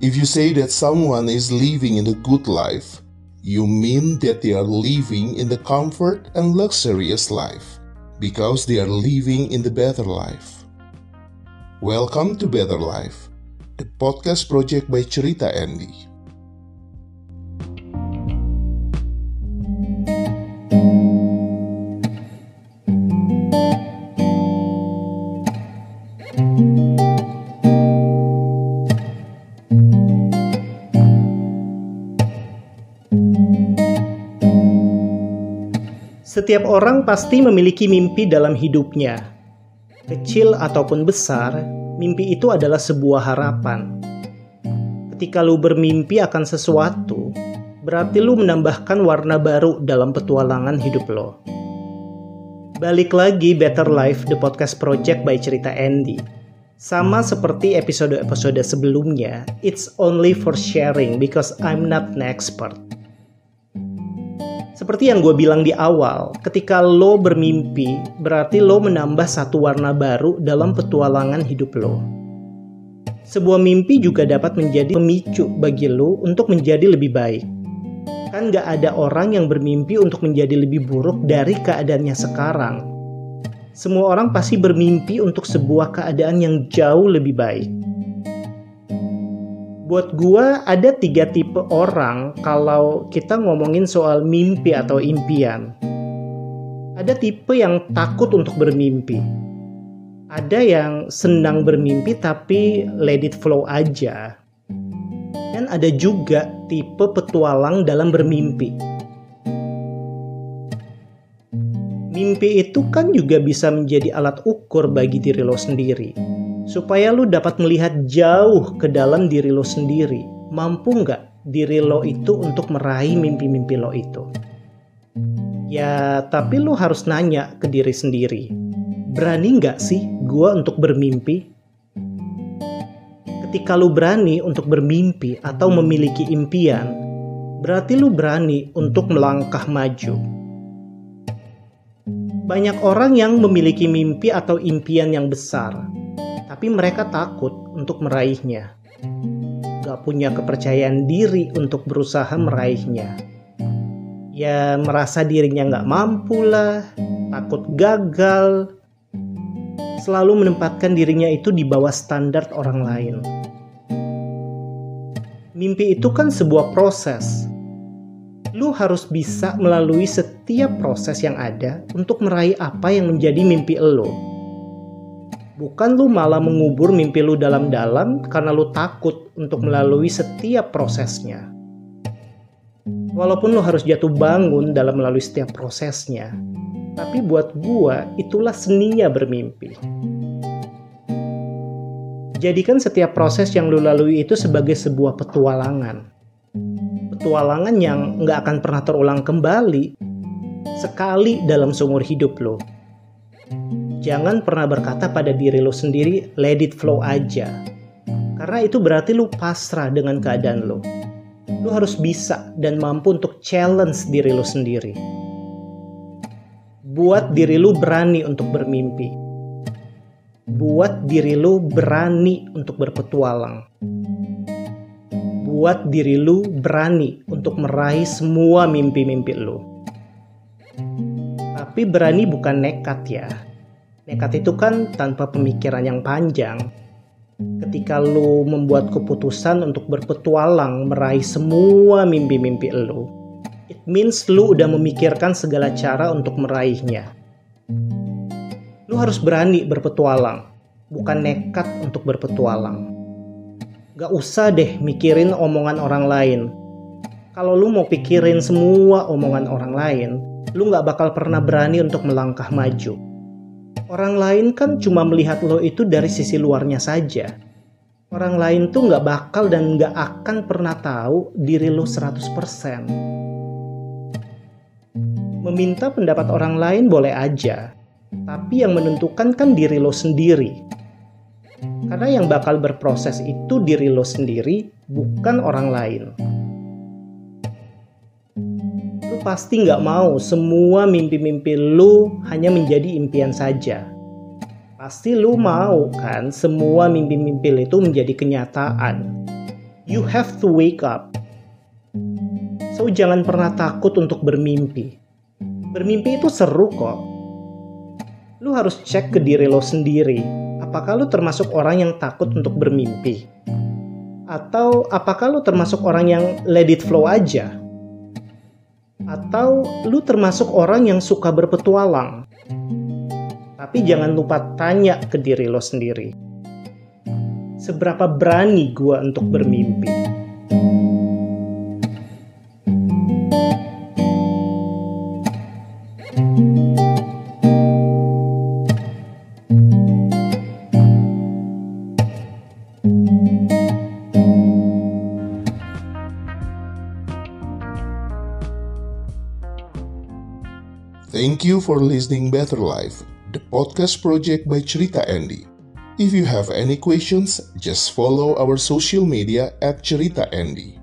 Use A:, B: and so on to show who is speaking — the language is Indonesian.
A: If you say that someone is living in a good life, you mean that they are living in the comfort and luxurious life because they are living in the better life. Welcome to Better Life, the podcast project by Cerita Andy.
B: Setiap orang pasti memiliki mimpi dalam hidupnya. Kecil ataupun besar, mimpi itu adalah sebuah harapan. Ketika lu bermimpi akan sesuatu, berarti lu menambahkan warna baru dalam petualangan hidup lo. Balik lagi Better Life, the podcast project by Cerita Andy. Sama seperti episode-episode sebelumnya, it's only for sharing because I'm not an expert. Seperti yang gue bilang di awal, ketika lo bermimpi, berarti lo menambah satu warna baru dalam petualangan hidup lo. Sebuah mimpi juga dapat menjadi pemicu bagi lo untuk menjadi lebih baik. Kan gak ada orang yang bermimpi untuk menjadi lebih buruk dari keadaannya sekarang. Semua orang pasti bermimpi untuk sebuah keadaan yang jauh lebih baik buat gua ada tiga tipe orang kalau kita ngomongin soal mimpi atau impian. Ada tipe yang takut untuk bermimpi. Ada yang senang bermimpi tapi let it flow aja. Dan ada juga tipe petualang dalam bermimpi. Mimpi itu kan juga bisa menjadi alat ukur bagi diri lo sendiri supaya lu dapat melihat jauh ke dalam diri lo sendiri. Mampu nggak diri lo itu untuk meraih mimpi-mimpi lo itu? Ya, tapi lu harus nanya ke diri sendiri. Berani nggak sih gua untuk bermimpi? Ketika lu berani untuk bermimpi atau memiliki impian, berarti lu berani untuk melangkah maju. Banyak orang yang memiliki mimpi atau impian yang besar, tapi mereka takut untuk meraihnya. Gak punya kepercayaan diri untuk berusaha meraihnya. Ya merasa dirinya gak mampu lah, takut gagal, selalu menempatkan dirinya itu di bawah standar orang lain. Mimpi itu kan sebuah proses. Lu harus bisa melalui setiap proses yang ada untuk meraih apa yang menjadi mimpi lo Bukan lu malah mengubur mimpi lu dalam-dalam karena lu takut untuk melalui setiap prosesnya. Walaupun lu harus jatuh bangun dalam melalui setiap prosesnya, tapi buat gua itulah seninya bermimpi. Jadikan setiap proses yang lu lalui itu sebagai sebuah petualangan. Petualangan yang nggak akan pernah terulang kembali sekali dalam seumur hidup lo jangan pernah berkata pada diri lo sendiri, let it flow aja. Karena itu berarti lo pasrah dengan keadaan lo. Lo harus bisa dan mampu untuk challenge diri lo sendiri. Buat diri lo berani untuk bermimpi. Buat diri lo berani untuk berpetualang. Buat diri lo berani untuk meraih semua mimpi-mimpi lo. Tapi berani bukan nekat ya Nekat itu kan tanpa pemikiran yang panjang. Ketika lu membuat keputusan untuk berpetualang meraih semua mimpi-mimpi lu, it means lu udah memikirkan segala cara untuk meraihnya. Lu harus berani berpetualang, bukan nekat untuk berpetualang. Gak usah deh mikirin omongan orang lain. Kalau lu mau pikirin semua omongan orang lain, lu gak bakal pernah berani untuk melangkah maju Orang lain kan cuma melihat lo itu dari sisi luarnya saja. Orang lain tuh nggak bakal dan nggak akan pernah tahu diri lo 100%. Meminta pendapat orang lain boleh aja, tapi yang menentukan kan diri lo sendiri. Karena yang bakal berproses itu diri lo sendiri, bukan orang lain pasti nggak mau semua mimpi-mimpi lu hanya menjadi impian saja. Pasti lu mau kan semua mimpi-mimpi itu menjadi kenyataan. You have to wake up. So jangan pernah takut untuk bermimpi. Bermimpi itu seru kok. Lu harus cek ke diri lo sendiri. Apakah lu termasuk orang yang takut untuk bermimpi? Atau apakah lu termasuk orang yang let it flow aja? Atau lu termasuk orang yang suka berpetualang? Tapi jangan lupa tanya ke diri lo sendiri. Seberapa berani gua untuk bermimpi?
A: Thank you for listening Better Life, the podcast project by Cerita Andy. If you have any questions, just follow our social media at Cerita Andy.